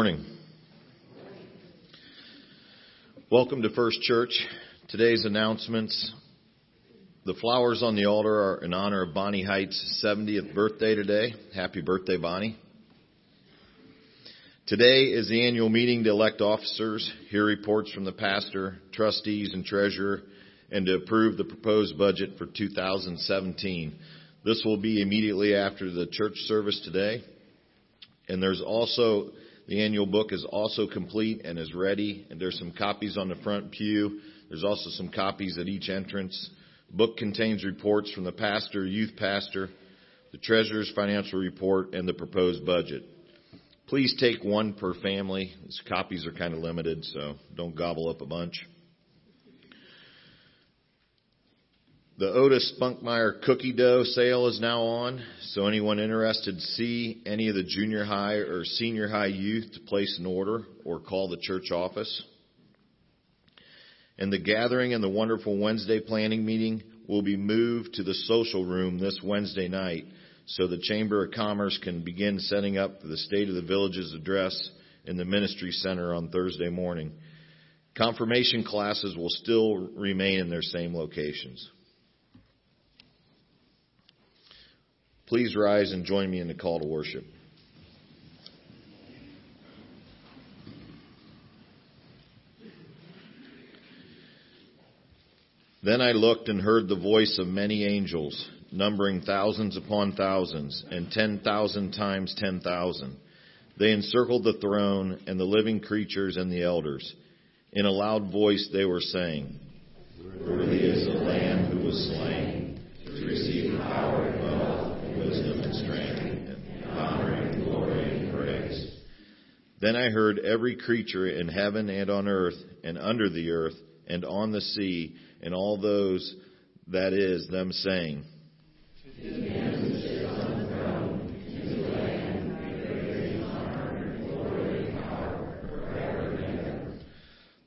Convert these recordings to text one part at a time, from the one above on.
morning. Welcome to First Church. Today's announcements. The flowers on the altar are in honor of Bonnie Height's 70th birthday today. Happy birthday, Bonnie. Today is the annual meeting to elect officers, hear reports from the pastor, trustees, and treasurer, and to approve the proposed budget for 2017. This will be immediately after the church service today. And there's also, the annual book is also complete and is ready, and there's some copies on the front pew. There's also some copies at each entrance. The book contains reports from the pastor, youth pastor, the treasurer's financial report, and the proposed budget. Please take one per family. These copies are kind of limited, so don't gobble up a bunch. The Otis Spunkmeyer cookie dough sale is now on, so anyone interested see any of the junior high or senior high youth to place an order or call the church office. And the gathering and the wonderful Wednesday planning meeting will be moved to the social room this Wednesday night so the Chamber of Commerce can begin setting up the State of the Village's address in the Ministry Center on Thursday morning. Confirmation classes will still remain in their same locations. Please rise and join me in the call to worship. Then I looked and heard the voice of many angels, numbering thousands upon thousands, and ten thousand times ten thousand. They encircled the throne and the living creatures and the elders. In a loud voice they were saying, Worthy is the Lamb who was slain to receive power and wealth wisdom and strength, and honor and glory and praise. Then I heard every creature in heaven and on earth and under the earth and on the sea and all those that is them saying,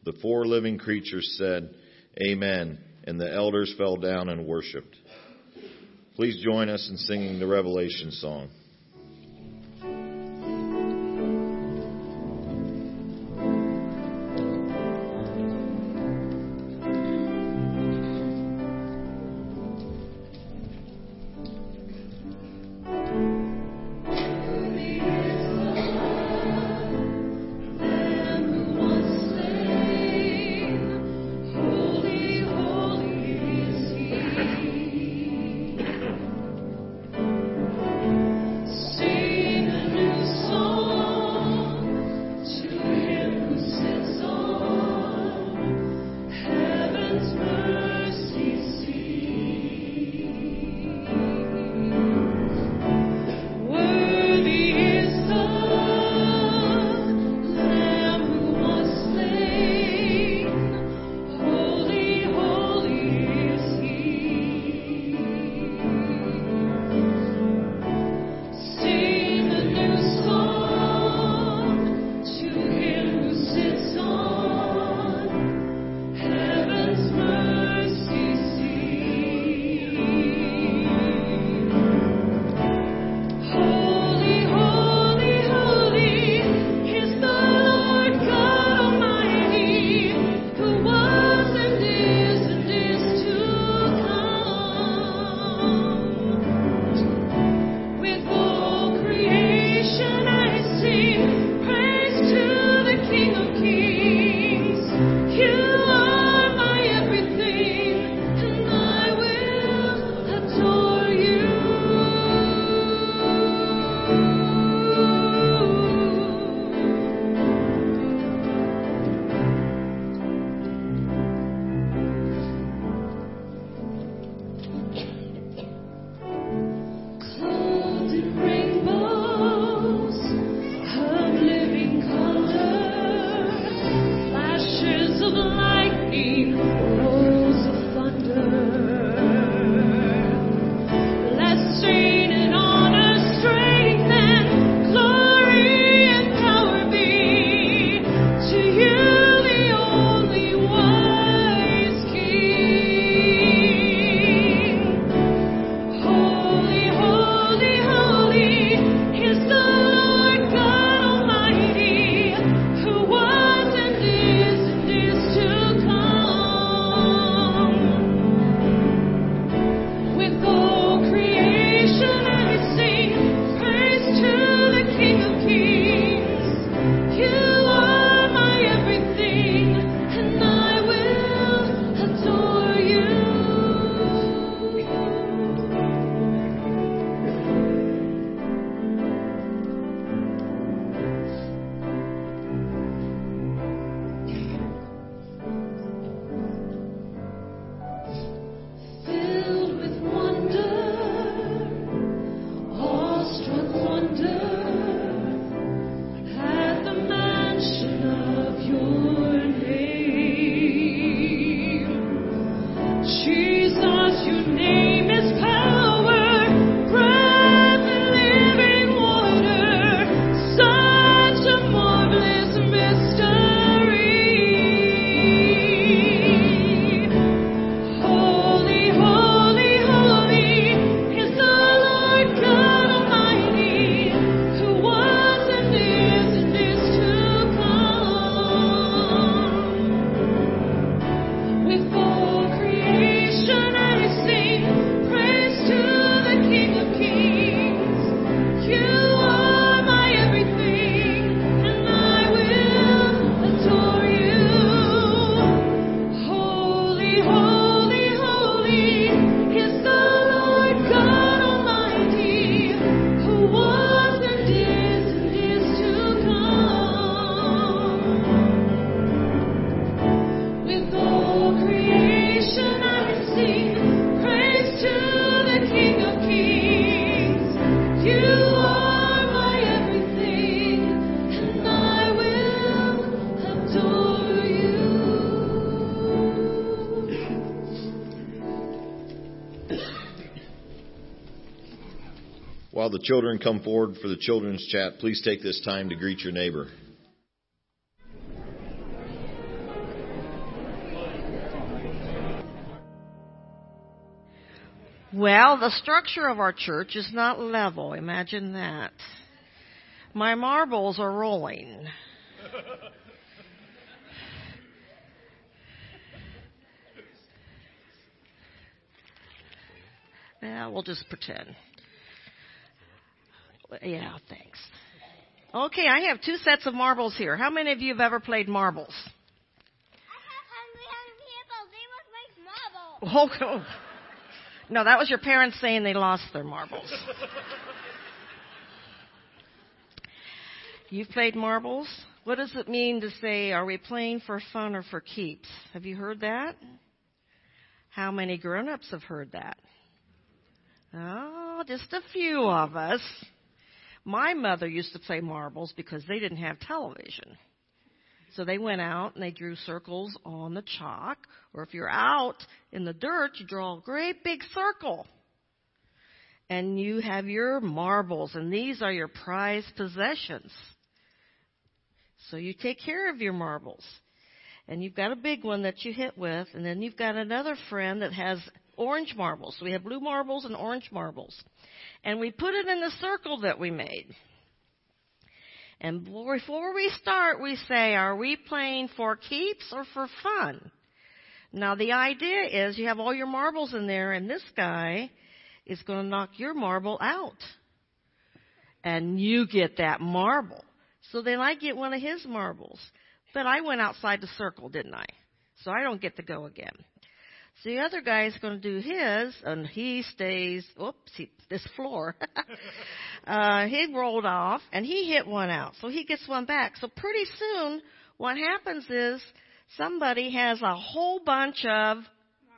The four living creatures said, Amen, and the elders fell down and worshiped. Please join us in singing the Revelation song. Children come forward for the children's chat, please take this time to greet your neighbor. Well, the structure of our church is not level. Imagine that. My marbles are rolling. yeah, we'll just pretend. Yeah, thanks. Okay, I have two sets of marbles here. How many of you have ever played marbles? I have hungry, hungry people. They must make marbles. Oh, no, that was your parents saying they lost their marbles. You've played marbles? What does it mean to say, are we playing for fun or for keeps? Have you heard that? How many grown ups have heard that? Oh, just a few of us. My mother used to play marbles because they didn't have television. So they went out and they drew circles on the chalk, or if you're out in the dirt, you draw a great big circle. And you have your marbles, and these are your prized possessions. So you take care of your marbles. And you've got a big one that you hit with, and then you've got another friend that has orange marbles. So we have blue marbles and orange marbles. And we put it in the circle that we made. And before we start, we say, are we playing for keeps or for fun? Now the idea is you have all your marbles in there and this guy is going to knock your marble out. And you get that marble. So then I get one of his marbles. But I went outside the circle, didn't I? So I don't get to go again. So the other guy is going to do his, and he stays, oops, he, this floor. uh, he rolled off, and he hit one out. So he gets one back. So pretty soon, what happens is somebody has a whole bunch of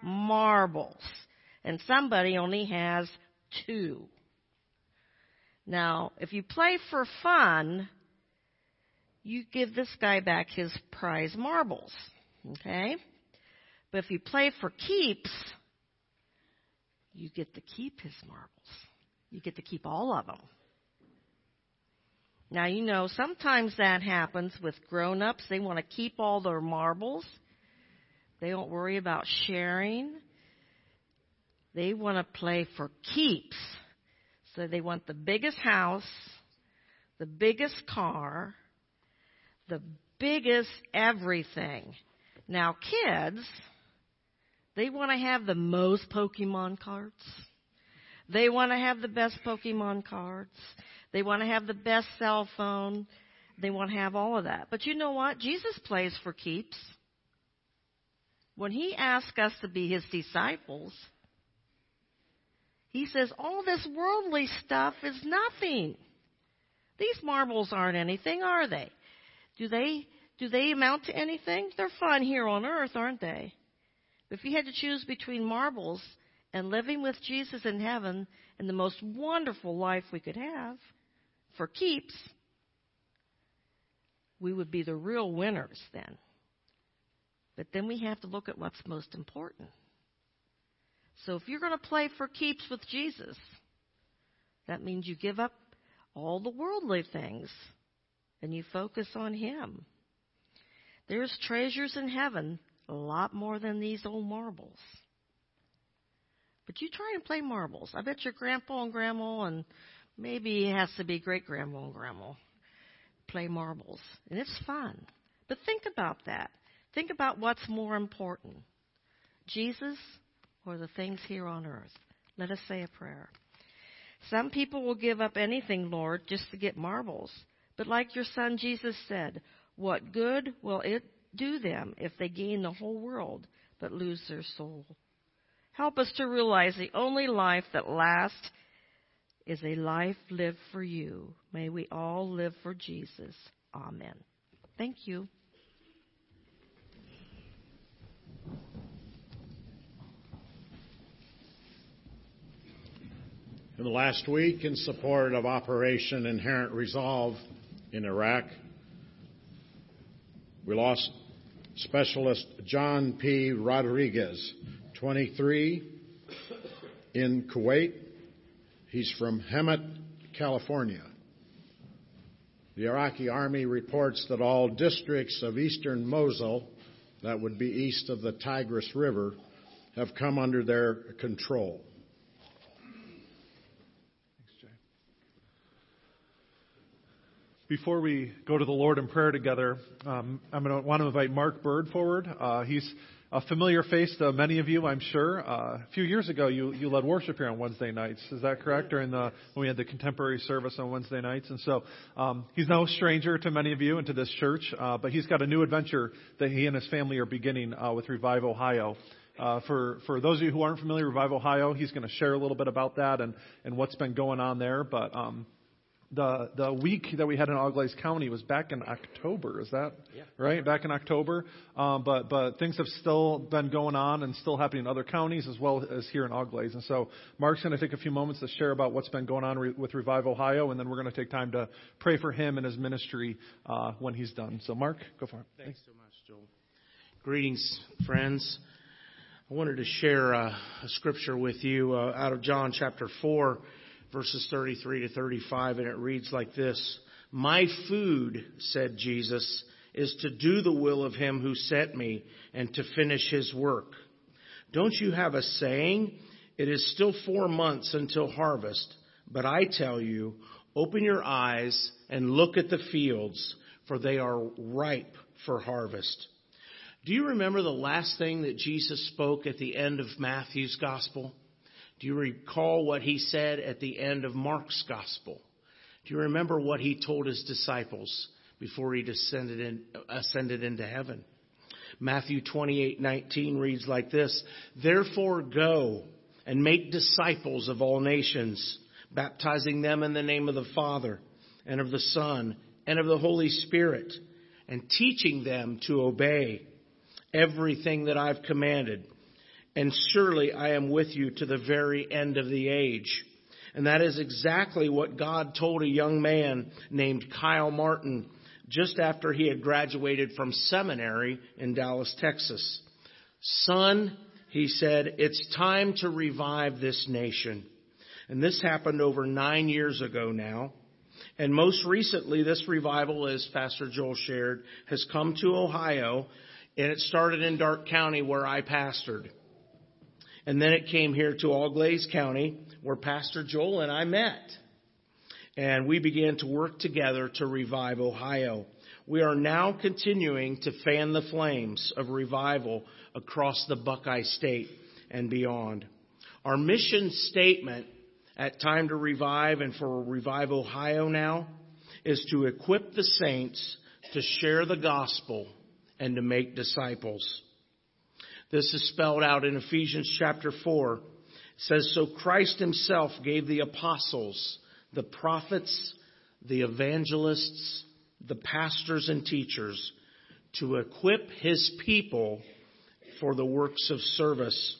marbles, and somebody only has two. Now, if you play for fun, you give this guy back his prize marbles. Okay? But if you play for keeps, you get to keep his marbles. You get to keep all of them. Now, you know, sometimes that happens with grown ups. They want to keep all their marbles. They don't worry about sharing. They want to play for keeps. So they want the biggest house, the biggest car, the biggest everything. Now, kids, they want to have the most Pokemon cards. They want to have the best Pokemon cards. They want to have the best cell phone. They want to have all of that. But you know what? Jesus plays for keeps. When he asks us to be his disciples, he says, all this worldly stuff is nothing. These marbles aren't anything, are they? Do they do they amount to anything? They're fun here on earth, aren't they? If you had to choose between marbles and living with Jesus in heaven and the most wonderful life we could have for keeps, we would be the real winners then. But then we have to look at what's most important. So if you're going to play for keeps with Jesus, that means you give up all the worldly things and you focus on Him. There's treasures in heaven, a lot more than these old marbles. But you try and play marbles. I bet your grandpa and grandma, and maybe it has to be great grandma and grandma, play marbles. And it's fun. But think about that. Think about what's more important Jesus or the things here on earth. Let us say a prayer. Some people will give up anything, Lord, just to get marbles. But like your son Jesus said, what good will it do them if they gain the whole world but lose their soul? Help us to realize the only life that lasts is a life lived for you. May we all live for Jesus. Amen. Thank you. In the last week, in support of Operation Inherent Resolve in Iraq, we lost Specialist John P. Rodriguez, 23, in Kuwait. He's from Hemet California. The Iraqi army reports that all districts of eastern Mosul, that would be east of the Tigris River, have come under their control. Before we go to the Lord in prayer together, um, I'm going to want to invite Mark Bird forward. Uh, he's a familiar face to many of you, I'm sure. Uh, a few years ago, you, you led worship here on Wednesday nights. Is that correct? During the when we had the contemporary service on Wednesday nights, and so um, he's no stranger to many of you and to this church. Uh, but he's got a new adventure that he and his family are beginning uh, with Revive Ohio. Uh, for for those of you who aren't familiar Revive Ohio, he's going to share a little bit about that and and what's been going on there. But um, the the week that we had in Auglaize County was back in October. Is that yeah. right? Back in October. Um, but but things have still been going on and still happening in other counties as well as here in Auglaize. And so Mark's going to take a few moments to share about what's been going on re- with Revive Ohio, and then we're going to take time to pray for him and his ministry uh, when he's done. So Mark, go for it. Thanks so much, Joel. Greetings, friends. I wanted to share uh, a scripture with you uh, out of John chapter four verses 33 to 35, and it reads like this. My food, said Jesus, is to do the will of him who sent me and to finish his work. Don't you have a saying? It is still four months until harvest, but I tell you, open your eyes and look at the fields, for they are ripe for harvest. Do you remember the last thing that Jesus spoke at the end of Matthew's gospel? Do you recall what he said at the end of Mark's gospel? Do you remember what he told his disciples before he descended in, ascended into heaven? Matthew 28:19 reads like this: Therefore go and make disciples of all nations, baptizing them in the name of the Father and of the Son and of the Holy Spirit, and teaching them to obey everything that I've commanded and surely I am with you to the very end of the age. And that is exactly what God told a young man named Kyle Martin just after he had graduated from seminary in Dallas, Texas. Son, he said, it's time to revive this nation. And this happened over nine years ago now. And most recently, this revival, as Pastor Joel shared, has come to Ohio, and it started in Darke County where I pastored. And then it came here to Auglaize County where Pastor Joel and I met. And we began to work together to revive Ohio. We are now continuing to fan the flames of revival across the Buckeye State and beyond. Our mission statement at Time to Revive and for Revive Ohio now is to equip the saints to share the gospel and to make disciples. This is spelled out in Ephesians chapter 4. It says, So Christ himself gave the apostles, the prophets, the evangelists, the pastors and teachers to equip his people for the works of service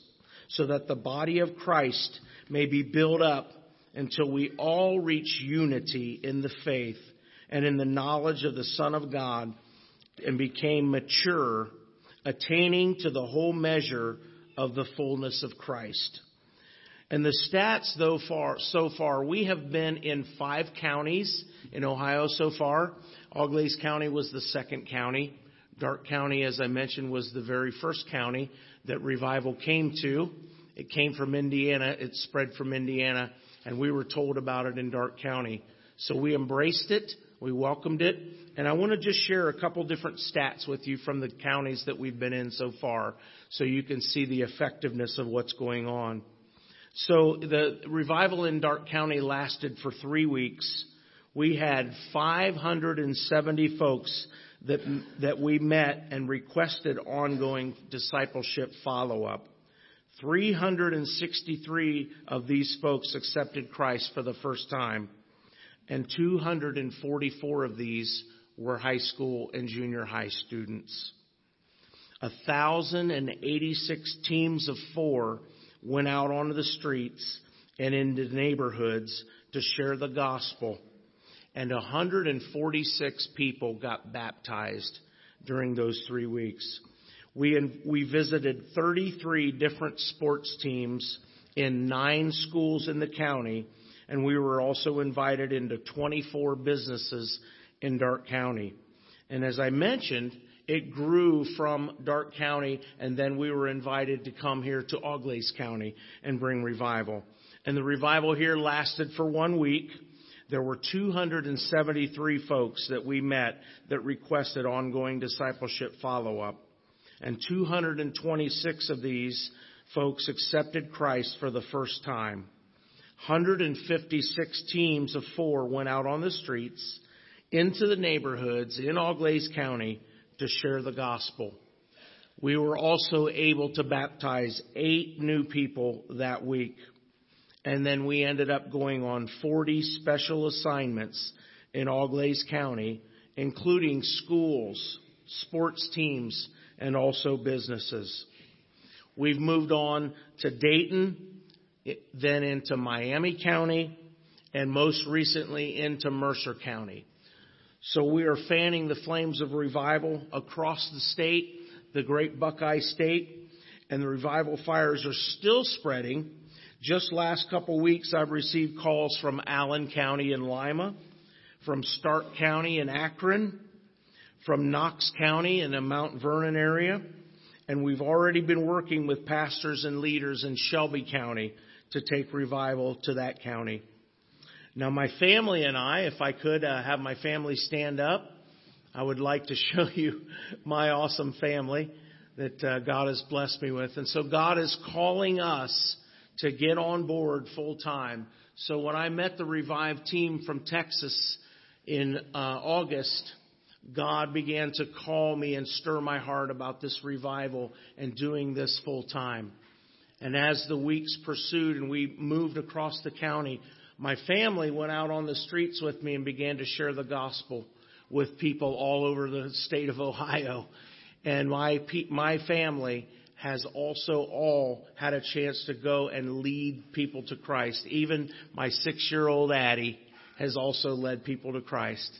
so that the body of Christ may be built up until we all reach unity in the faith and in the knowledge of the Son of God and became mature attaining to the whole measure of the fullness of Christ. And the stats though far, so far, we have been in five counties in Ohio so far. Auglaize County was the second county. Darke County, as I mentioned, was the very first county that revival came to. It came from Indiana. It spread from Indiana and we were told about it in Darke County. So we embraced it. We welcomed it. And I want to just share a couple different stats with you from the counties that we've been in so far so you can see the effectiveness of what's going on. So the revival in Darke County lasted for three weeks. We had 570 folks that, that we met and requested ongoing discipleship follow up. 363 of these folks accepted Christ for the first time and 244 of these were high school and junior high students. 1,086 teams of four went out onto the streets and into neighborhoods to share the gospel. And 146 people got baptized during those three weeks. We, we visited 33 different sports teams in nine schools in the county and we were also invited into 24 businesses in Darke County. And as I mentioned, it grew from Darke County, and then we were invited to come here to Auglaize County and bring revival. And the revival here lasted for one week. There were 273 folks that we met that requested ongoing discipleship follow up. And 226 of these folks accepted Christ for the first time. 156 teams of four went out on the streets into the neighborhoods in Auglaize County to share the gospel. We were also able to baptize eight new people that week. And then we ended up going on 40 special assignments in Auglaize County, including schools, sports teams, and also businesses. We've moved on to Dayton, then into Miami County, and most recently into Mercer County. So we are fanning the flames of revival across the state, the great Buckeye state, and the revival fires are still spreading. Just last couple weeks, I've received calls from Allen County in Lima, from Stark County in Akron, from Knox County in the Mount Vernon area, and we've already been working with pastors and leaders in Shelby County to take revival to that county. Now, my family and I, if I could uh, have my family stand up, I would like to show you my awesome family that uh, God has blessed me with. And so God is calling us to get on board full time. So when I met the Revive team from Texas in uh, August, God began to call me and stir my heart about this revival and doing this full time. And as the weeks pursued and we moved across the county, my family went out on the streets with me and began to share the gospel with people all over the state of Ohio. And my, my family has also all had a chance to go and lead people to Christ. Even my six year old Addie has also led people to Christ.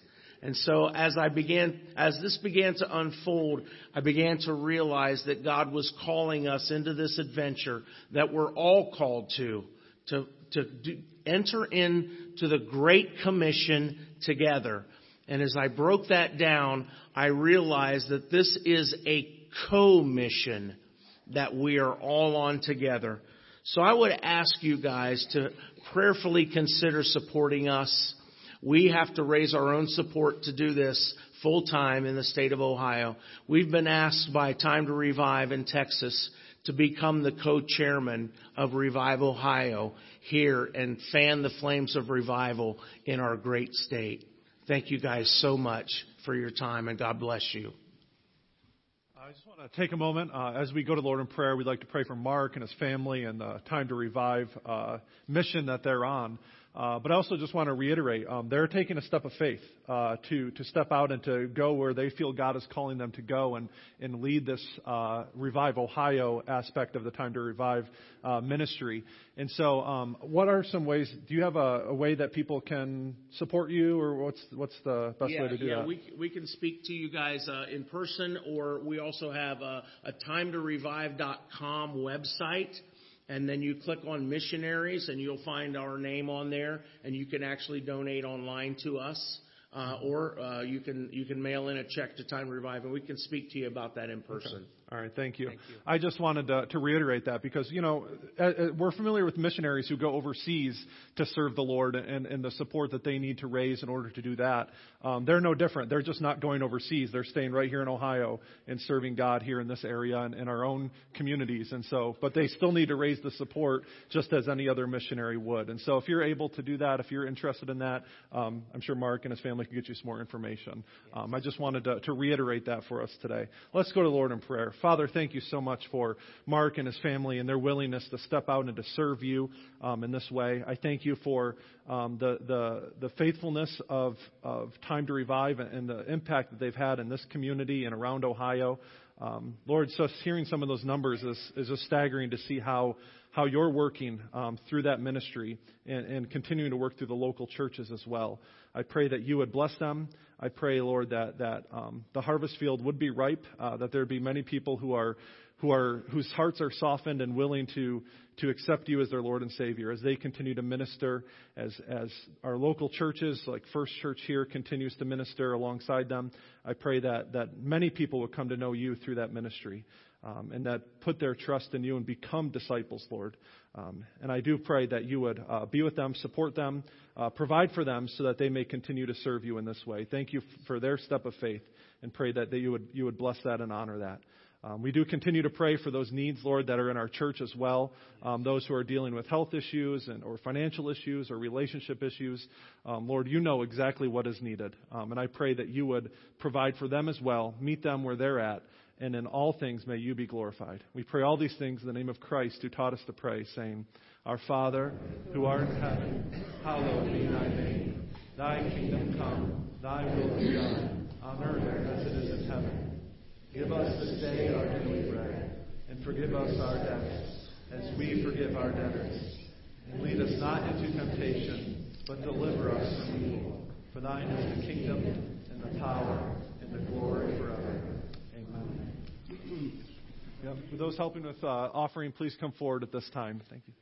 And so as I began, as this began to unfold, I began to realize that God was calling us into this adventure that we're all called to, to, to do, enter into the Great Commission together. And as I broke that down, I realized that this is a co-mission that we are all on together. So I would ask you guys to prayerfully consider supporting us. We have to raise our own support to do this full time in the state of Ohio. We've been asked by Time to Revive in Texas to become the co-chairman of Revive Ohio here and fan the flames of revival in our great state. Thank you guys so much for your time and God bless you. I just want to take a moment uh, as we go to Lord in prayer. We'd like to pray for Mark and his family and the Time to Revive uh, mission that they're on. Uh, but I also just want to reiterate, um, they're taking a step of faith uh, to to step out and to go where they feel God is calling them to go and and lead this uh, Revive Ohio aspect of the Time to Revive uh, ministry. And so, um, what are some ways? Do you have a, a, way that people can support you, or what's what's the best yeah, way to do yeah, that? we we can speak to you guys uh, in person, or we also have a, a timetorevive.com website and then you click on missionaries and you'll find our name on there and you can actually donate online to us uh, or uh, you can you can mail in a check to Time Revive and we can speak to you about that in person. Okay. All right, thank you. thank you. I just wanted to, to, reiterate that because, you know, uh, uh, we're familiar with missionaries who go overseas to serve the Lord and, and the support that they need to raise in order to do that. Um, they're no different. They're just not going overseas. They're staying right here in Ohio and serving God here in this area and in our own communities. And so, but they still need to raise the support just as any other missionary would. And so if you're able to do that, if you're interested in that, um, I'm sure Mark and his family can get you some more information. Um, I just wanted to, to reiterate that for us today. Let's go to the Lord in prayer. Father, thank you so much for Mark and his family and their willingness to step out and to serve you um, in this way. I thank you for um, the, the, the faithfulness of, of Time to Revive and the impact that they've had in this community and around Ohio. Um, Lord, just hearing some of those numbers is, is just staggering to see how, how you're working um, through that ministry and, and continuing to work through the local churches as well. I pray that you would bless them. I pray, Lord, that, that um, the harvest field would be ripe, uh, that there would be many people who are who are, whose hearts are softened and willing to, to accept you as their Lord and Savior as they continue to minister, as, as our local churches, like First Church here, continues to minister alongside them. I pray that, that many people will come to know you through that ministry. Um, and that put their trust in you and become disciples, Lord. Um, and I do pray that you would uh, be with them, support them, uh, provide for them so that they may continue to serve you in this way. Thank you for their step of faith and pray that, that you, would, you would bless that and honor that. Um, we do continue to pray for those needs, Lord, that are in our church as well. Um, those who are dealing with health issues and or financial issues or relationship issues. Um, Lord, you know exactly what is needed, um, and I pray that you would provide for them as well, meet them where they're at, and in all things may you be glorified. We pray all these things in the name of Christ, who taught us to pray, saying, "Our Father, who art in heaven, hallowed be thy name. Thy kingdom come. Thy will be done on earth as it is in heaven." Give us this day our daily bread, and forgive us our debts, as we forgive our debtors. And lead us not into temptation, but deliver us from evil. For thine is the kingdom, and the power, and the glory forever. Yep. For those helping with uh, offering, please come forward at this time. Thank you.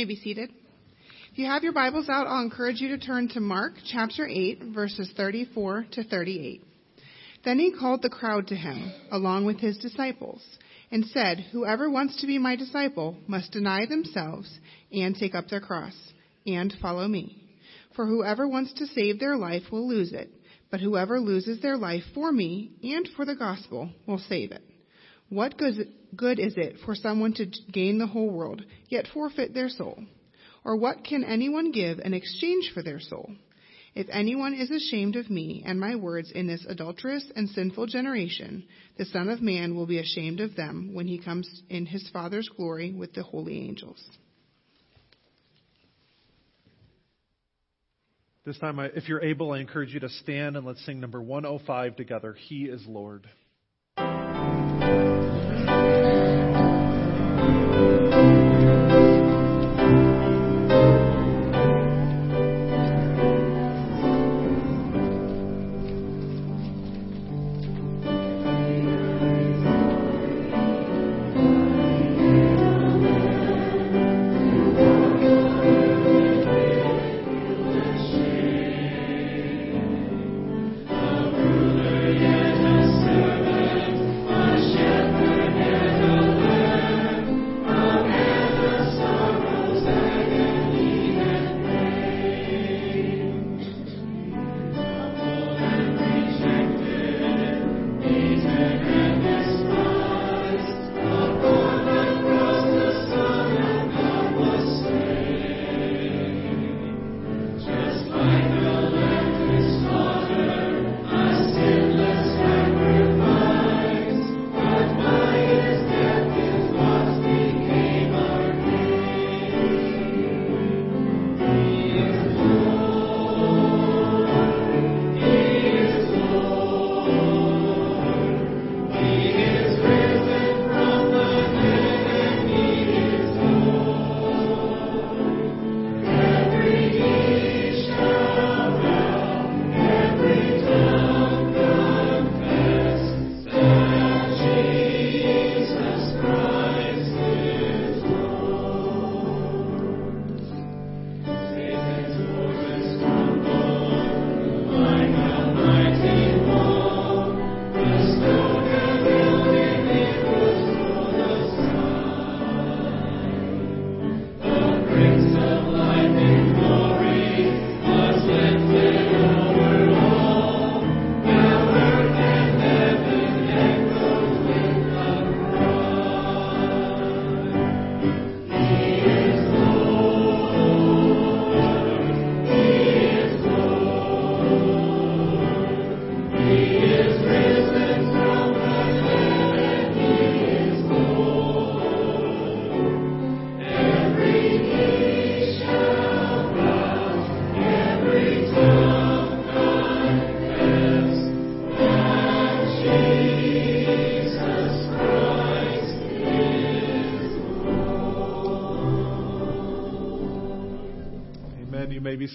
May be seated. If you have your Bibles out, I'll encourage you to turn to Mark chapter 8, verses 34 to 38. Then he called the crowd to him, along with his disciples, and said, Whoever wants to be my disciple must deny themselves and take up their cross, and follow me. For whoever wants to save their life will lose it, but whoever loses their life for me and for the gospel will save it. What good is it for someone to gain the whole world, yet forfeit their soul? Or what can anyone give in exchange for their soul? If anyone is ashamed of me and my words in this adulterous and sinful generation, the Son of Man will be ashamed of them when he comes in his Father's glory with the holy angels. This time, if you're able, I encourage you to stand and let's sing number 105 together. He is Lord.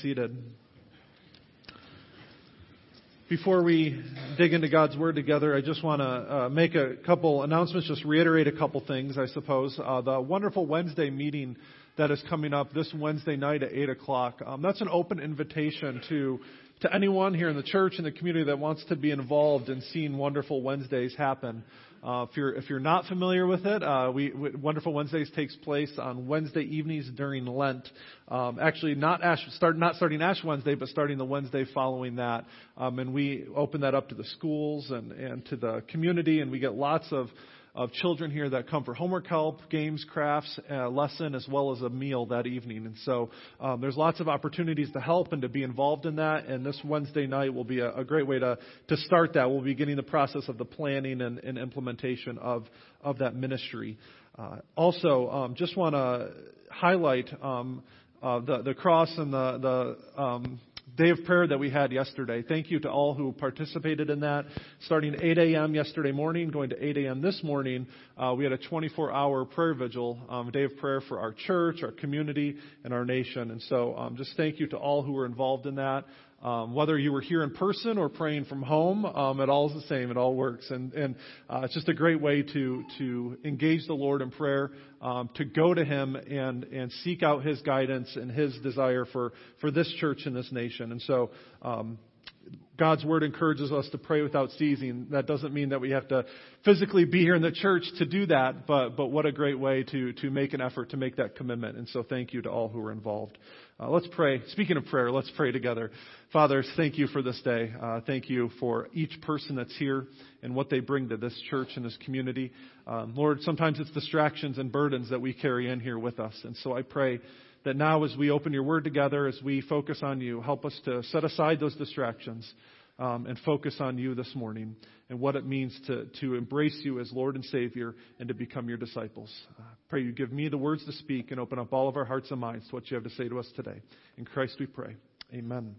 Seated. Before we dig into God's Word together, I just want to uh, make a couple announcements, just reiterate a couple things, I suppose. Uh, the wonderful Wednesday meeting that is coming up this Wednesday night at 8 o'clock, um, that's an open invitation to to anyone here in the church and the community that wants to be involved in seeing wonderful Wednesdays happen. Uh, if you're if you're not familiar with it, uh, we, we, Wonderful Wednesdays takes place on Wednesday evenings during Lent. Um, actually, not Ash start not starting Ash Wednesday, but starting the Wednesday following that. Um, and we open that up to the schools and and to the community, and we get lots of of children here that come for homework help, games, crafts, uh, lesson, as well as a meal that evening. And so um, there's lots of opportunities to help and to be involved in that. And this Wednesday night will be a, a great way to, to start that. We'll be beginning the process of the planning and, and implementation of, of that ministry. Uh, also, um, just want to highlight um, uh, the, the cross and the, the um, day of prayer that we had yesterday. Thank you to all who participated in that. Starting 8 a.m. yesterday morning, going to 8 a.m. this morning, uh, we had a 24-hour prayer vigil, um, a day of prayer for our church, our community, and our nation. And so, um, just thank you to all who were involved in that. Um, whether you were here in person or praying from home, um, it all is the same. It all works, and and uh, it's just a great way to to engage the Lord in prayer, um, to go to Him and and seek out His guidance and His desire for for this church and this nation. And so. God's word encourages us to pray without ceasing. That doesn't mean that we have to physically be here in the church to do that, but, but what a great way to, to make an effort to make that commitment. And so thank you to all who are involved. Uh, let's pray. Speaking of prayer, let's pray together. Father, thank you for this day. Uh, thank you for each person that's here and what they bring to this church and this community. Um, Lord, sometimes it's distractions and burdens that we carry in here with us. And so I pray that now as we open your word together, as we focus on you, help us to set aside those distractions um, and focus on you this morning and what it means to, to embrace you as Lord and Savior and to become your disciples. Uh, pray you give me the words to speak and open up all of our hearts and minds to what you have to say to us today. In Christ we pray. Amen.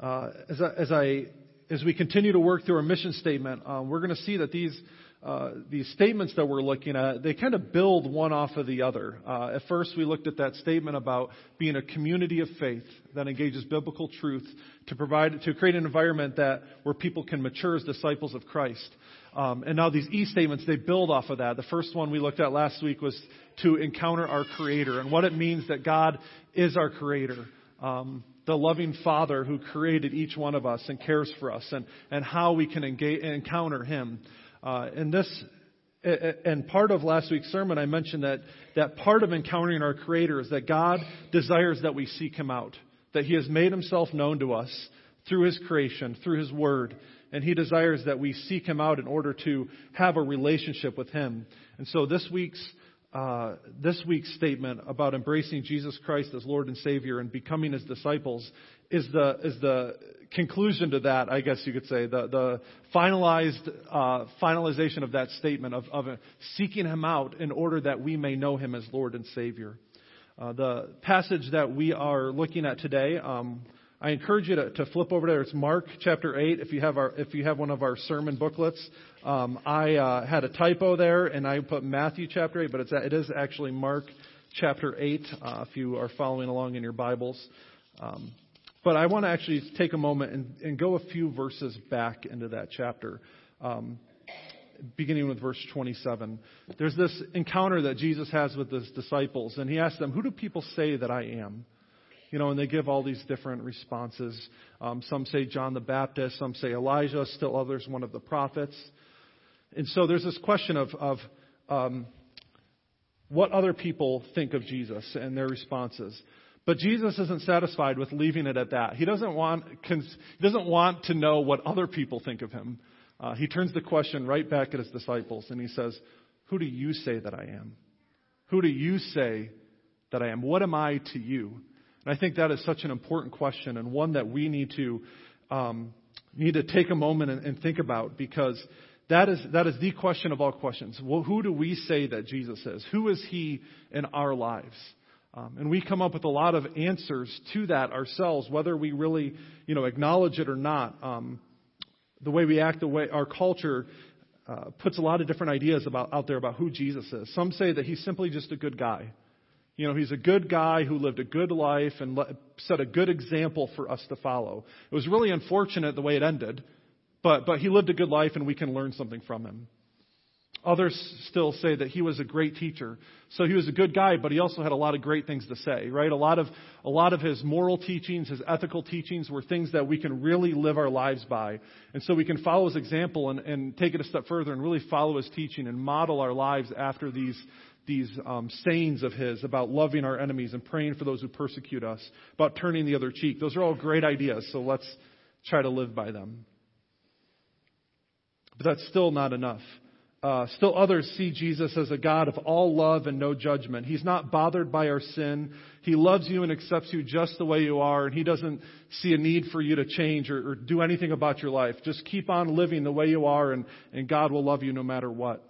Uh, as, I, as, I, as we continue to work through our mission statement, um, we're going to see that these uh, these statements that we're looking at, they kind of build one off of the other. Uh, at first, we looked at that statement about being a community of faith that engages biblical truth to provide, to create an environment that where people can mature as disciples of Christ. Um, and now these E statements, they build off of that. The first one we looked at last week was to encounter our Creator and what it means that God is our Creator. Um, the loving Father who created each one of us and cares for us, and, and how we can engage, encounter Him. Uh, and this, and part of last week's sermon, I mentioned that, that part of encountering our Creator is that God desires that we seek Him out, that He has made Himself known to us through His creation, through His Word, and He desires that we seek Him out in order to have a relationship with Him. And so this week's uh, this week's statement about embracing Jesus Christ as Lord and Savior and becoming His disciples is the is the conclusion to that, I guess you could say, the, the finalized uh, finalization of that statement of, of seeking Him out in order that we may know Him as Lord and Savior. Uh, the passage that we are looking at today, um, I encourage you to, to, flip over there. It's Mark chapter eight. If you have our, if you have one of our sermon booklets, um, I uh, had a typo there, and I put Matthew chapter eight, but it's it is actually Mark chapter eight. Uh, if you are following along in your Bibles. Um, but I want to actually take a moment and, and go a few verses back into that chapter. Um, beginning with verse 27. There's this encounter that Jesus has with his disciples, and he asks them, Who do people say that I am? You know, and they give all these different responses. Um, some say John the Baptist, some say Elijah, still others one of the prophets. And so there's this question of, of um, what other people think of Jesus and their responses. But Jesus isn't satisfied with leaving it at that. He doesn't want, he doesn't want to know what other people think of him. Uh, he turns the question right back at his disciples and he says, Who do you say that I am? Who do you say that I am? What am I to you? And I think that is such an important question and one that we need to um, need to take a moment and, and, think about because that is that is the question of all questions. Well, who do we say that Jesus is? Who is He in our lives? Um, and we come up with a lot of answers to that ourselves, whether we really, you know, acknowledge it or not. Um, the way we act, the way our culture uh, puts a lot of different ideas about out there about who Jesus is. Some say that he's simply just a good guy. You know, he's a good guy who lived a good life and le- set a good example for us to follow. It was really unfortunate the way it ended, but but he lived a good life and we can learn something from him. Others still say that he was a great teacher. So he was a good guy, but he also had a lot of great things to say, right? A lot of, a lot of his moral teachings, his ethical teachings were things that we can really live our lives by. And so we can follow his example and, and take it a step further and really follow his teaching and model our lives after these, these um, sayings of his about loving our enemies and praying for those who persecute us, about turning the other cheek. Those are all great ideas, so let's try to live by them. But that's still not enough. Uh, still others see Jesus as a God of all love and no judgment. He's not bothered by our sin. He loves you and accepts you just the way you are, and He doesn't see a need for you to change or, or do anything about your life. Just keep on living the way you are, and, and God will love you no matter what.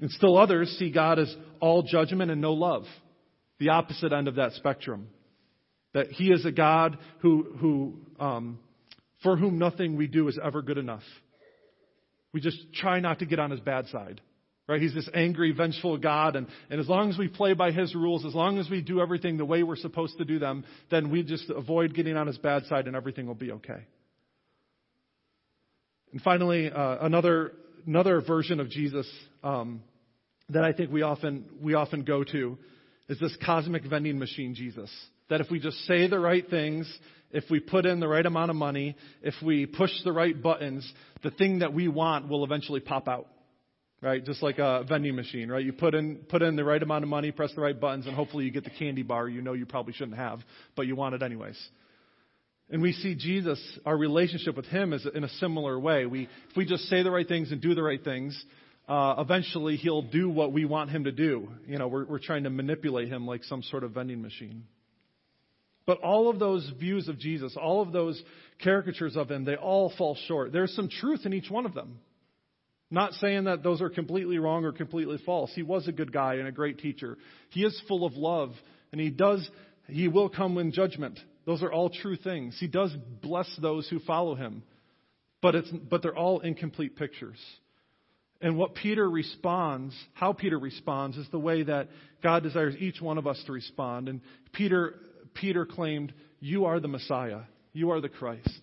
And still others see God as all judgment and no love. The opposite end of that spectrum. That He is a God who, who um, for whom nothing we do is ever good enough. We just try not to get on his bad side. Right? He's this angry, vengeful God, and, and as long as we play by His rules, as long as we do everything the way we're supposed to do them, then we just avoid getting on His bad side and everything will be okay. And finally, uh, another, another version of Jesus um, that I think we often, we often go to is this cosmic vending machine Jesus. That if we just say the right things, if we put in the right amount of money, if we push the right buttons, the thing that we want will eventually pop out right? Just like a vending machine, right? You put in put in the right amount of money, press the right buttons, and hopefully you get the candy bar you know you probably shouldn't have, but you want it anyways. And we see Jesus, our relationship with Him is in a similar way. We, if we just say the right things and do the right things, uh, eventually He'll do what we want Him to do. You know, we're, we're trying to manipulate Him like some sort of vending machine. But all of those views of Jesus, all of those caricatures of Him, they all fall short. There's some truth in each one of them. Not saying that those are completely wrong or completely false. He was a good guy and a great teacher. He is full of love, and he does, he will come in judgment. Those are all true things. He does bless those who follow him. But it's, but they're all incomplete pictures. And what Peter responds, how Peter responds, is the way that God desires each one of us to respond. And Peter, Peter claimed, You are the Messiah. You are the Christ.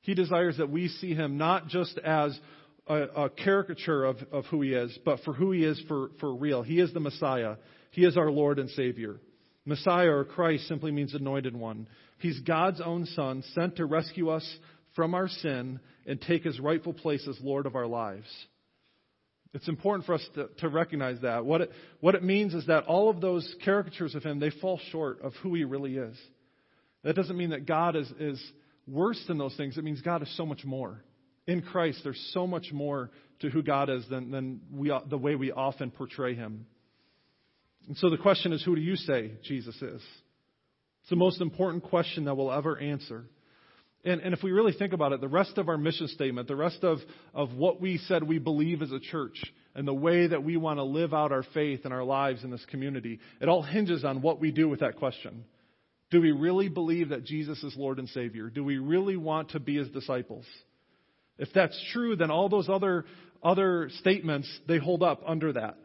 He desires that we see him not just as a, a caricature of, of who he is, but for who he is for, for real. He is the Messiah. He is our Lord and Savior. Messiah or Christ simply means anointed one. He's God's own Son, sent to rescue us from our sin and take his rightful place as Lord of our lives. It's important for us to, to recognize that. What it, what it means is that all of those caricatures of him, they fall short of who he really is. That doesn't mean that God is, is worse than those things. It means God is so much more in Christ, there's so much more to who God is than, than we, the way we often portray him. And so the question is, who do you say Jesus is? It's the most important question that we'll ever answer. And, and if we really think about it, the rest of our mission statement, the rest of, of what we said we believe as a church, and the way that we want to live out our faith and our lives in this community, it all hinges on what we do with that question. Do we really believe that Jesus is Lord and Savior? Do we really want to be His disciples? If that's true, then all those other, other statements, they hold up under that.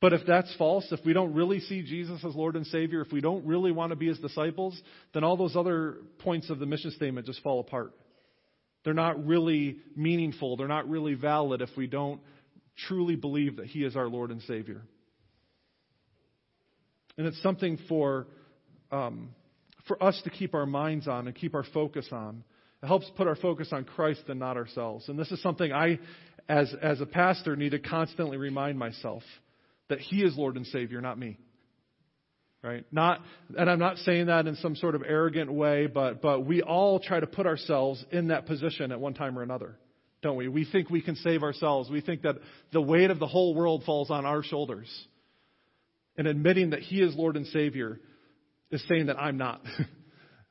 But if that's false, if we don't really see Jesus as Lord and Savior, if we don't really want to be His disciples, then all those other points of the mission statement just fall apart. They're not really meaningful. They're not really valid if we don't truly believe that He is our Lord and Savior. And it's something for, um, for us to keep our minds on and keep our focus on. It helps put our focus on Christ and not ourselves. And this is something I, as, as a pastor, need to constantly remind myself that He is Lord and Savior, not me. Right? Not, and I'm not saying that in some sort of arrogant way, but, but we all try to put ourselves in that position at one time or another, don't we? We think we can save ourselves. We think that the weight of the whole world falls on our shoulders. And admitting that He is Lord and Savior is saying that I'm not.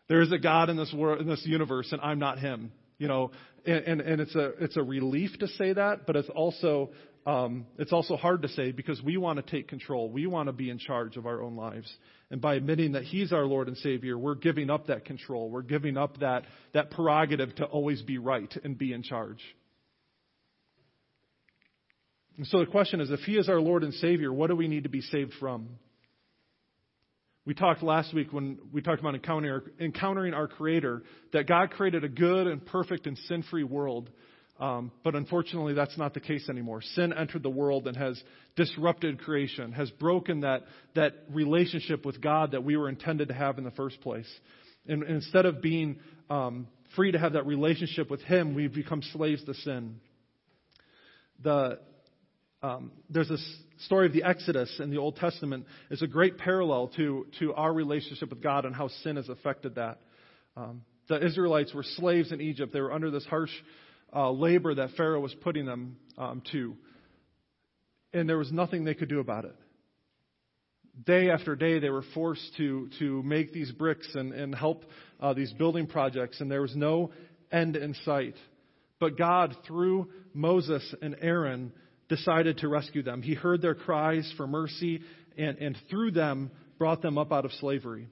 There is a God in this world, in this universe, and I'm not Him. You know, and, and, and it's a it's a relief to say that, but it's also um, it's also hard to say because we want to take control. We want to be in charge of our own lives. And by admitting that He's our Lord and Savior, we're giving up that control. We're giving up that, that prerogative to always be right and be in charge. And so the question is if He is our Lord and Savior, what do we need to be saved from? We talked last week when we talked about encountering, encountering our Creator, that God created a good and perfect and sin free world. Um, but unfortunately, that's not the case anymore. Sin entered the world and has disrupted creation, has broken that, that relationship with God that we were intended to have in the first place. And, and instead of being um, free to have that relationship with Him, we've become slaves to sin. The, um, there's this story of the Exodus in the Old Testament is a great parallel to, to our relationship with God and how sin has affected that. Um, the Israelites were slaves in Egypt. They were under this harsh uh, labor that Pharaoh was putting them um, to. And there was nothing they could do about it. Day after day, they were forced to, to make these bricks and, and help uh, these building projects, and there was no end in sight. But God, through Moses and Aaron, decided to rescue them. He heard their cries for mercy and, and through them brought them up out of slavery.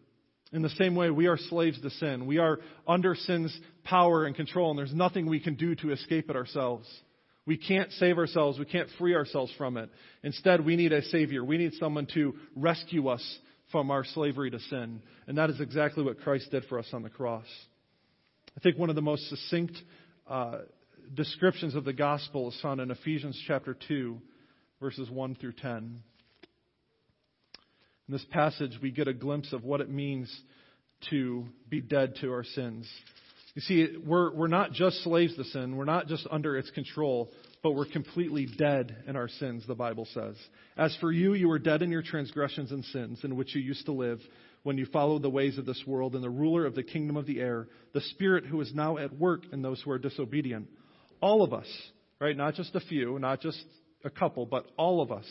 In the same way, we are slaves to sin. We are under sin's power and control, and there's nothing we can do to escape it ourselves. We can't save ourselves. We can't free ourselves from it. Instead, we need a Savior. We need someone to rescue us from our slavery to sin. And that is exactly what Christ did for us on the cross. I think one of the most succinct uh, descriptions of the gospel is found in Ephesians chapter 2, verses 1 through 10. In this passage, we get a glimpse of what it means to be dead to our sins. You see, we're, we're not just slaves to sin, we're not just under its control, but we're completely dead in our sins, the Bible says. As for you, you were dead in your transgressions and sins in which you used to live when you followed the ways of this world and the ruler of the kingdom of the air, the spirit who is now at work in those who are disobedient. All of us, right? Not just a few, not just a couple, but all of us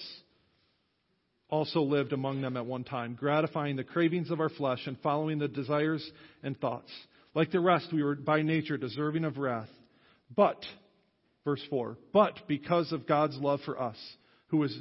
also lived among them at one time, gratifying the cravings of our flesh and following the desires and thoughts. Like the rest, we were by nature deserving of wrath. But, verse 4, but because of God's love for us, who is,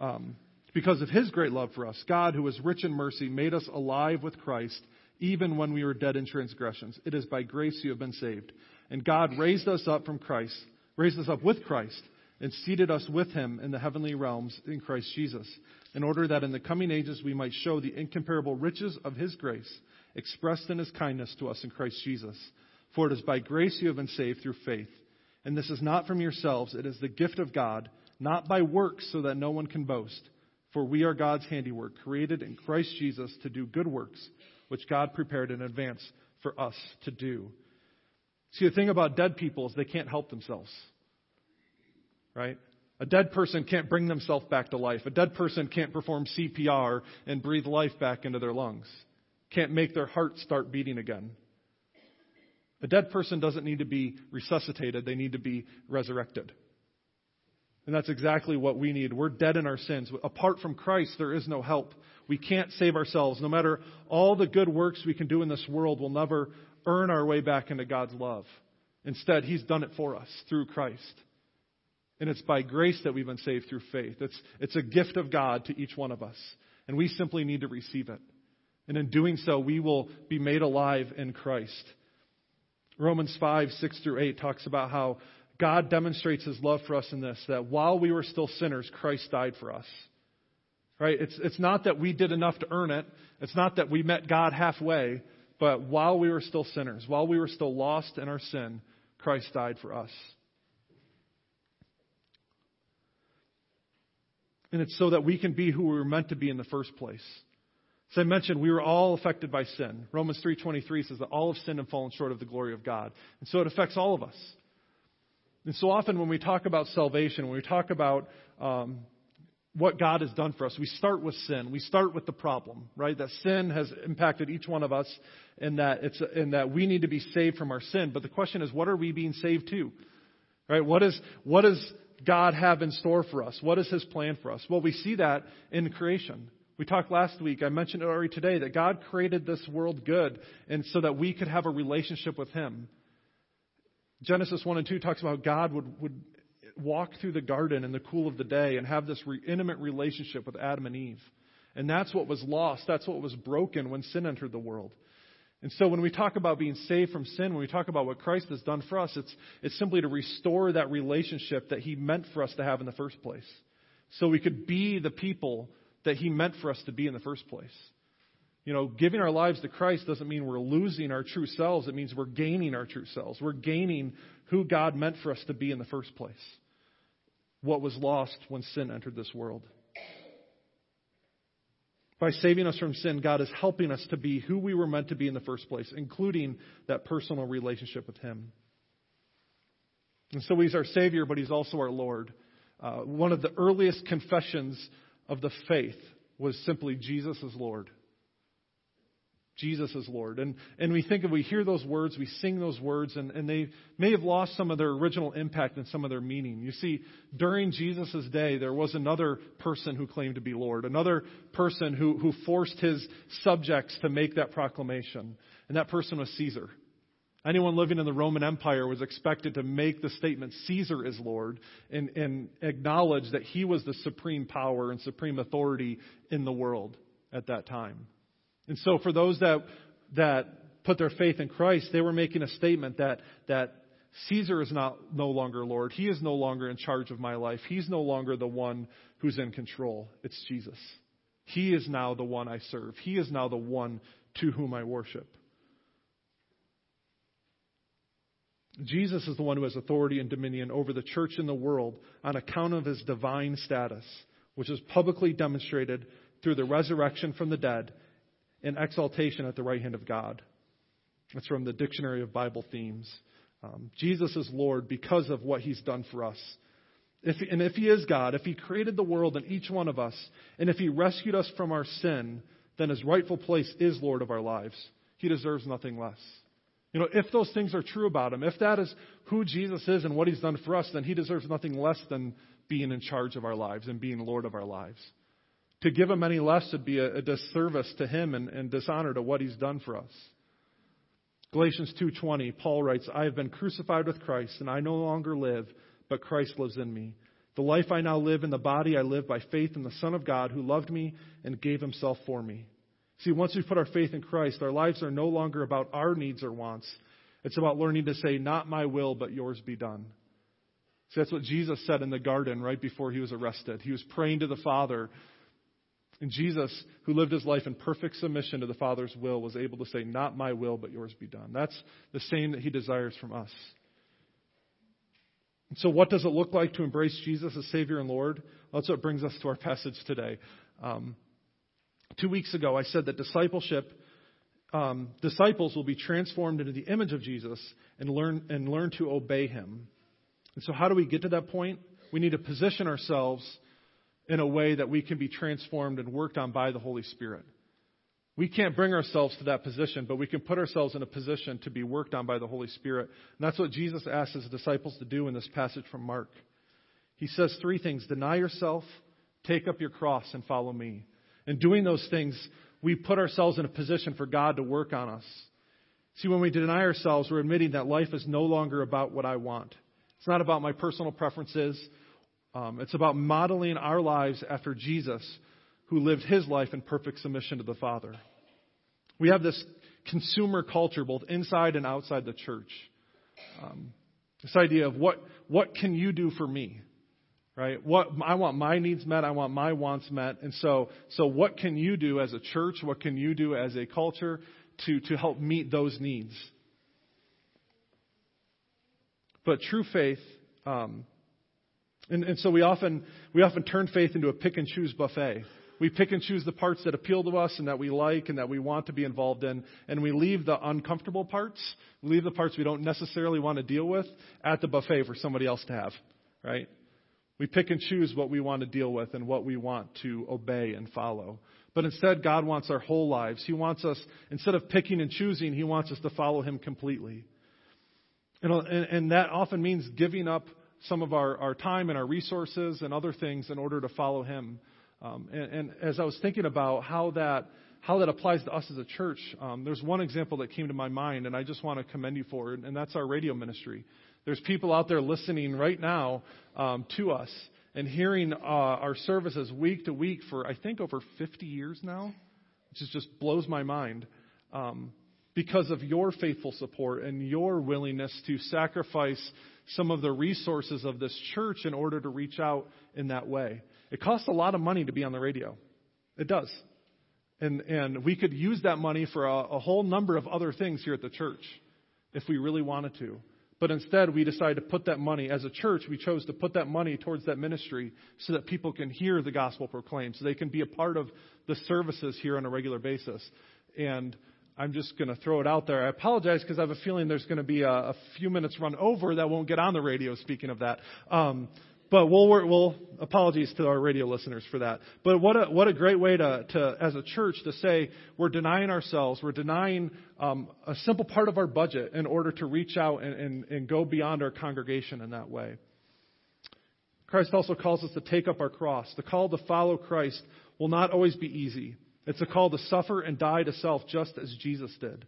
um, because of his great love for us, God, who is rich in mercy, made us alive with Christ, even when we were dead in transgressions. It is by grace you have been saved. And God raised us up from Christ, raised us up with Christ, and seated us with him in the heavenly realms in Christ Jesus, in order that in the coming ages we might show the incomparable riches of his grace, expressed in his kindness to us in Christ Jesus. For it is by grace you have been saved through faith. And this is not from yourselves, it is the gift of God, not by works, so that no one can boast. For we are God's handiwork, created in Christ Jesus to do good works, which God prepared in advance for us to do. See, the thing about dead people is they can't help themselves. Right? A dead person can't bring themselves back to life. A dead person can't perform CPR and breathe life back into their lungs. Can't make their heart start beating again. A dead person doesn't need to be resuscitated, they need to be resurrected. And that's exactly what we need. We're dead in our sins. Apart from Christ, there is no help. We can't save ourselves. No matter all the good works we can do in this world, we'll never earn our way back into God's love. Instead, He's done it for us through Christ. And it's by grace that we've been saved through faith. It's, it's a gift of God to each one of us. And we simply need to receive it. And in doing so, we will be made alive in Christ. Romans 5, 6 through 8 talks about how God demonstrates his love for us in this that while we were still sinners, Christ died for us. Right? It's, it's not that we did enough to earn it. It's not that we met God halfway. But while we were still sinners, while we were still lost in our sin, Christ died for us. And it's so that we can be who we were meant to be in the first place. As I mentioned, we were all affected by sin. Romans 3.23 says that all have sinned and fallen short of the glory of God. And so it affects all of us. And so often when we talk about salvation, when we talk about um, what God has done for us, we start with sin. We start with the problem, right? That sin has impacted each one of us and that it's and that we need to be saved from our sin. But the question is, what are we being saved to? Right? What is what does God have in store for us? What is His plan for us? Well, we see that in creation. We talked last week, I mentioned it already today, that God created this world good and so that we could have a relationship with Him. Genesis 1 and 2 talks about God would, would walk through the garden in the cool of the day and have this re- intimate relationship with Adam and Eve. And that's what was lost. That's what was broken when sin entered the world. And so when we talk about being saved from sin, when we talk about what Christ has done for us, it's, it's simply to restore that relationship that He meant for us to have in the first place. So we could be the people that He meant for us to be in the first place. You know, giving our lives to Christ doesn't mean we're losing our true selves. It means we're gaining our true selves. We're gaining who God meant for us to be in the first place. What was lost when sin entered this world. By saving us from sin, God is helping us to be who we were meant to be in the first place, including that personal relationship with Him. And so He's our Savior, but He's also our Lord. Uh, one of the earliest confessions of the faith was simply Jesus is Lord. Jesus is Lord. And, and we think of, we hear those words, we sing those words, and, and they may have lost some of their original impact and some of their meaning. You see, during Jesus' day, there was another person who claimed to be Lord, another person who, who forced his subjects to make that proclamation. And that person was Caesar. Anyone living in the Roman Empire was expected to make the statement, Caesar is Lord, and, and acknowledge that he was the supreme power and supreme authority in the world at that time. And so for those that, that put their faith in Christ, they were making a statement that, that Caesar is not no longer Lord. He is no longer in charge of my life. He's no longer the one who's in control. It's Jesus. He is now the one I serve. He is now the one to whom I worship. Jesus is the one who has authority and dominion over the church in the world on account of his divine status, which is publicly demonstrated through the resurrection from the dead and exaltation at the right hand of God. That's from the Dictionary of Bible Themes. Um, Jesus is Lord because of what he's done for us. If, and if he is God, if he created the world and each one of us, and if he rescued us from our sin, then his rightful place is Lord of our lives. He deserves nothing less. You know, if those things are true about him, if that is who Jesus is and what he's done for us, then he deserves nothing less than being in charge of our lives and being Lord of our lives. To give him any less would be a, a disservice to him and, and dishonor to what he's done for us. Galatians 2:20, Paul writes, "I have been crucified with Christ, and I no longer live, but Christ lives in me. The life I now live in the body I live by faith in the Son of God who loved me and gave himself for me." See, once we put our faith in Christ, our lives are no longer about our needs or wants. It's about learning to say, Not my will, but yours be done. See, that's what Jesus said in the garden right before he was arrested. He was praying to the Father. And Jesus, who lived his life in perfect submission to the Father's will, was able to say, Not my will, but yours be done. That's the same that he desires from us. And so, what does it look like to embrace Jesus as Savior and Lord? Well, that's what brings us to our passage today. Um, Two weeks ago, I said that discipleship, um, disciples will be transformed into the image of Jesus and learn, and learn to obey him. And so, how do we get to that point? We need to position ourselves in a way that we can be transformed and worked on by the Holy Spirit. We can't bring ourselves to that position, but we can put ourselves in a position to be worked on by the Holy Spirit. And that's what Jesus asked his disciples to do in this passage from Mark. He says three things deny yourself, take up your cross, and follow me. In doing those things, we put ourselves in a position for God to work on us. See, when we deny ourselves, we're admitting that life is no longer about what I want. It's not about my personal preferences. Um, it's about modeling our lives after Jesus, who lived his life in perfect submission to the Father. We have this consumer culture, both inside and outside the church. Um, this idea of what, what can you do for me? right? What I want my needs met, I want my wants met, and so so what can you do as a church? What can you do as a culture to to help meet those needs? But true faith, um, and, and so we often we often turn faith into a pick and choose buffet. We pick and choose the parts that appeal to us and that we like and that we want to be involved in, and we leave the uncomfortable parts, we leave the parts we don't necessarily want to deal with at the buffet for somebody else to have, right? We pick and choose what we want to deal with and what we want to obey and follow. But instead, God wants our whole lives. He wants us, instead of picking and choosing, He wants us to follow Him completely. And, and that often means giving up some of our, our time and our resources and other things in order to follow Him. Um, and, and, as I was thinking about how that, how that applies to us as a church, um, there's one example that came to my mind, and I just want to commend you for it, and that's our radio ministry. There's people out there listening right now um, to us and hearing uh, our services week to week for, I think, over 50 years now, which just blows my mind. Um, because of your faithful support and your willingness to sacrifice some of the resources of this church in order to reach out in that way. It costs a lot of money to be on the radio. It does. And, and we could use that money for a, a whole number of other things here at the church if we really wanted to. But instead, we decided to put that money, as a church, we chose to put that money towards that ministry so that people can hear the gospel proclaimed, so they can be a part of the services here on a regular basis. And I'm just going to throw it out there. I apologize because I have a feeling there's going to be a, a, few minutes run over that won't get on the radio, speaking of that. Um, but we'll, we'll apologies to our radio listeners for that. But what a what a great way to, to as a church to say we're denying ourselves, we're denying um, a simple part of our budget in order to reach out and, and, and go beyond our congregation in that way. Christ also calls us to take up our cross. The call to follow Christ will not always be easy. It's a call to suffer and die to self just as Jesus did.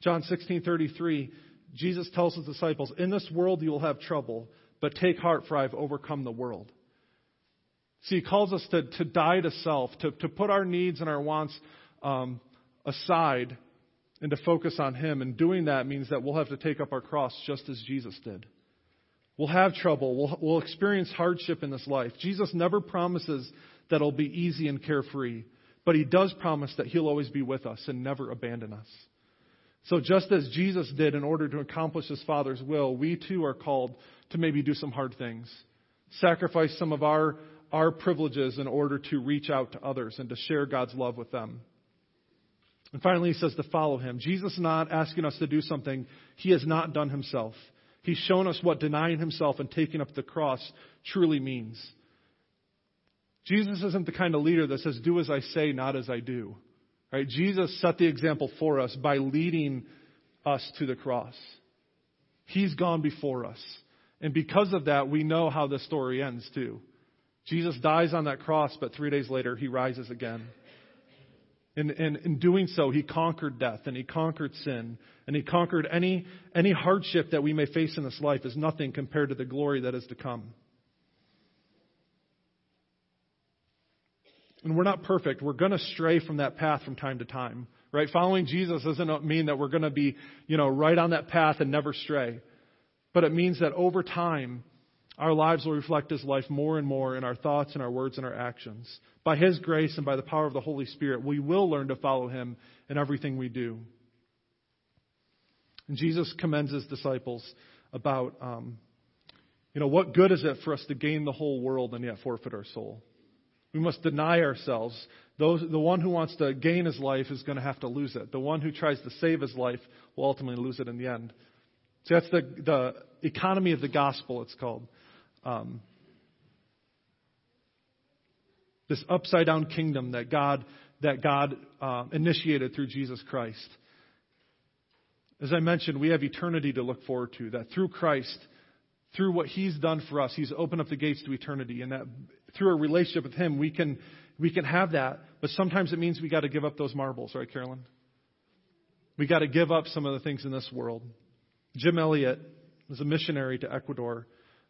John 16:33 Jesus tells his disciples, "In this world you will have trouble, but take heart, for I've overcome the world. See, he calls us to, to die to self, to, to put our needs and our wants um, aside and to focus on Him. And doing that means that we'll have to take up our cross just as Jesus did. We'll have trouble. We'll, we'll experience hardship in this life. Jesus never promises that it'll be easy and carefree, but He does promise that He'll always be with us and never abandon us. So just as Jesus did in order to accomplish His Father's will, we too are called to maybe do some hard things. Sacrifice some of our, our privileges in order to reach out to others and to share God's love with them. And finally, he says to follow him. Jesus is not asking us to do something he has not done himself. He's shown us what denying himself and taking up the cross truly means. Jesus isn't the kind of leader that says, do as I say, not as I do. Right? Jesus set the example for us by leading us to the cross. He's gone before us. And because of that, we know how the story ends too. Jesus dies on that cross, but three days later, he rises again. And, and in doing so, he conquered death and he conquered sin and he conquered any, any hardship that we may face in this life is nothing compared to the glory that is to come. And we're not perfect. We're going to stray from that path from time to time, right? Following Jesus doesn't mean that we're going to be, you know, right on that path and never stray. But it means that over time, our lives will reflect His life more and more in our thoughts and our words and our actions. By His grace and by the power of the Holy Spirit, we will learn to follow Him in everything we do. And Jesus commends His disciples about, um, you know, what good is it for us to gain the whole world and yet forfeit our soul? We must deny ourselves. Those, the one who wants to gain his life is going to have to lose it. The one who tries to save his life will ultimately lose it in the end. So that's the, the economy of the gospel, it's called. Um, this upside down kingdom that God, that God uh, initiated through Jesus Christ. As I mentioned, we have eternity to look forward to, that through Christ, through what He's done for us, He's opened up the gates to eternity, and that through a relationship with Him, we can, we can have that. But sometimes it means we got to give up those marbles, right, Carolyn? We got to give up some of the things in this world. Jim Elliot was a missionary to Ecuador.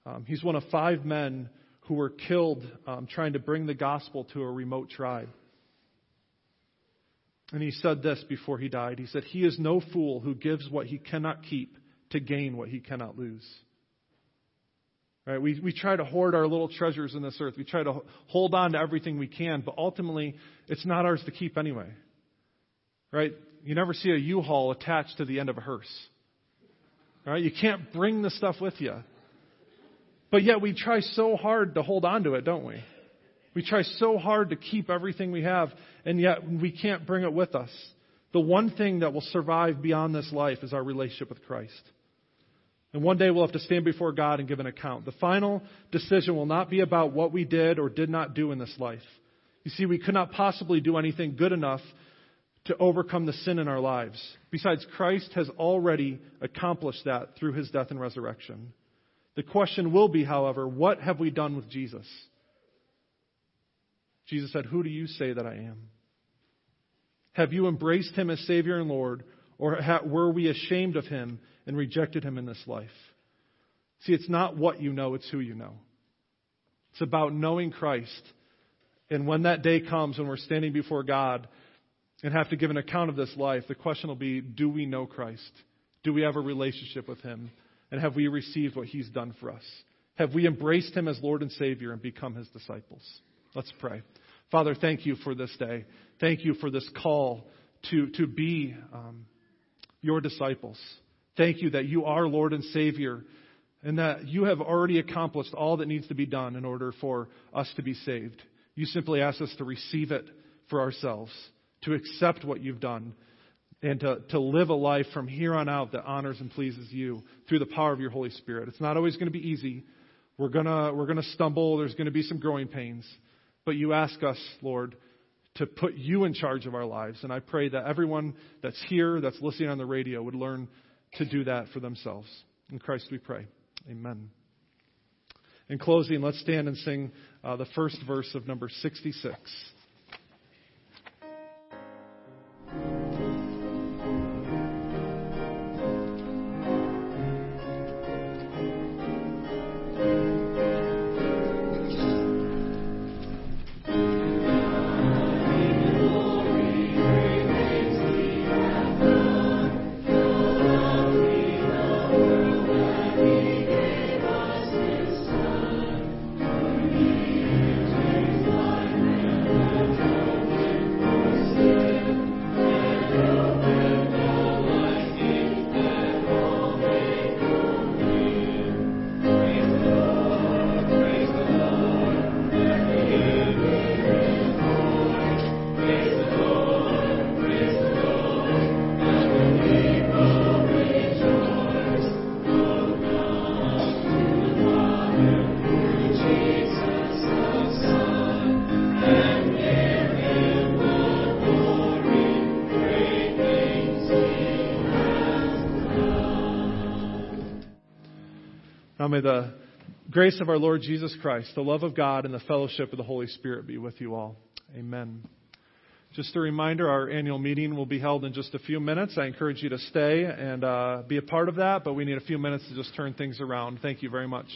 Um, he's one of five men who were killed um, trying to bring the gospel to a remote tribe. And he said this before he died. He said, He is no fool who gives what he cannot keep to gain what he cannot lose. Right? We, we try to hoard our little treasures in this earth. We try to hold on to everything we can, but ultimately, it's not ours to keep anyway. Right? You never see a U-Haul attached to the end of a hearse. Right? You can't bring the stuff with you. But yet we try so hard to hold on to it, don't we? We try so hard to keep everything we have, and yet we can't bring it with us. The one thing that will survive beyond this life is our relationship with Christ. And one day we'll have to stand before God and give an account. The final decision will not be about what we did or did not do in this life. You see, we could not possibly do anything good enough to overcome the sin in our lives. Besides, Christ has already accomplished that through his death and resurrection. The question will be, however, what have we done with Jesus? Jesus said, Who do you say that I am? Have you embraced him as Savior and Lord, or were we ashamed of him and rejected him in this life. See, it's not what you know, it's who you know. It's about knowing Christ. And when that day comes when we're standing before God and have to give an account of this life, the question will be do we know Christ? Do we have a relationship with him? And have we received what he's done for us? Have we embraced him as Lord and Savior and become his disciples? Let's pray. Father, thank you for this day. Thank you for this call to, to be um, your disciples. Thank you that you are Lord and Savior and that you have already accomplished all that needs to be done in order for us to be saved. You simply ask us to receive it for ourselves, to accept what you've done, and to, to live a life from here on out that honors and pleases you through the power of your Holy Spirit. It's not always going to be easy. We're going we're going to stumble. There's going to be some growing pains. But you ask us, Lord, to put you in charge of our lives. And I pray that everyone that's here, that's listening on the radio, would learn to do that for themselves. In Christ we pray. Amen. In closing, let's stand and sing uh, the first verse of number 66. Now may the grace of our Lord Jesus Christ, the love of God, and the fellowship of the Holy Spirit be with you all. Amen. Just a reminder, our annual meeting will be held in just a few minutes. I encourage you to stay and uh, be a part of that, but we need a few minutes to just turn things around. Thank you very much.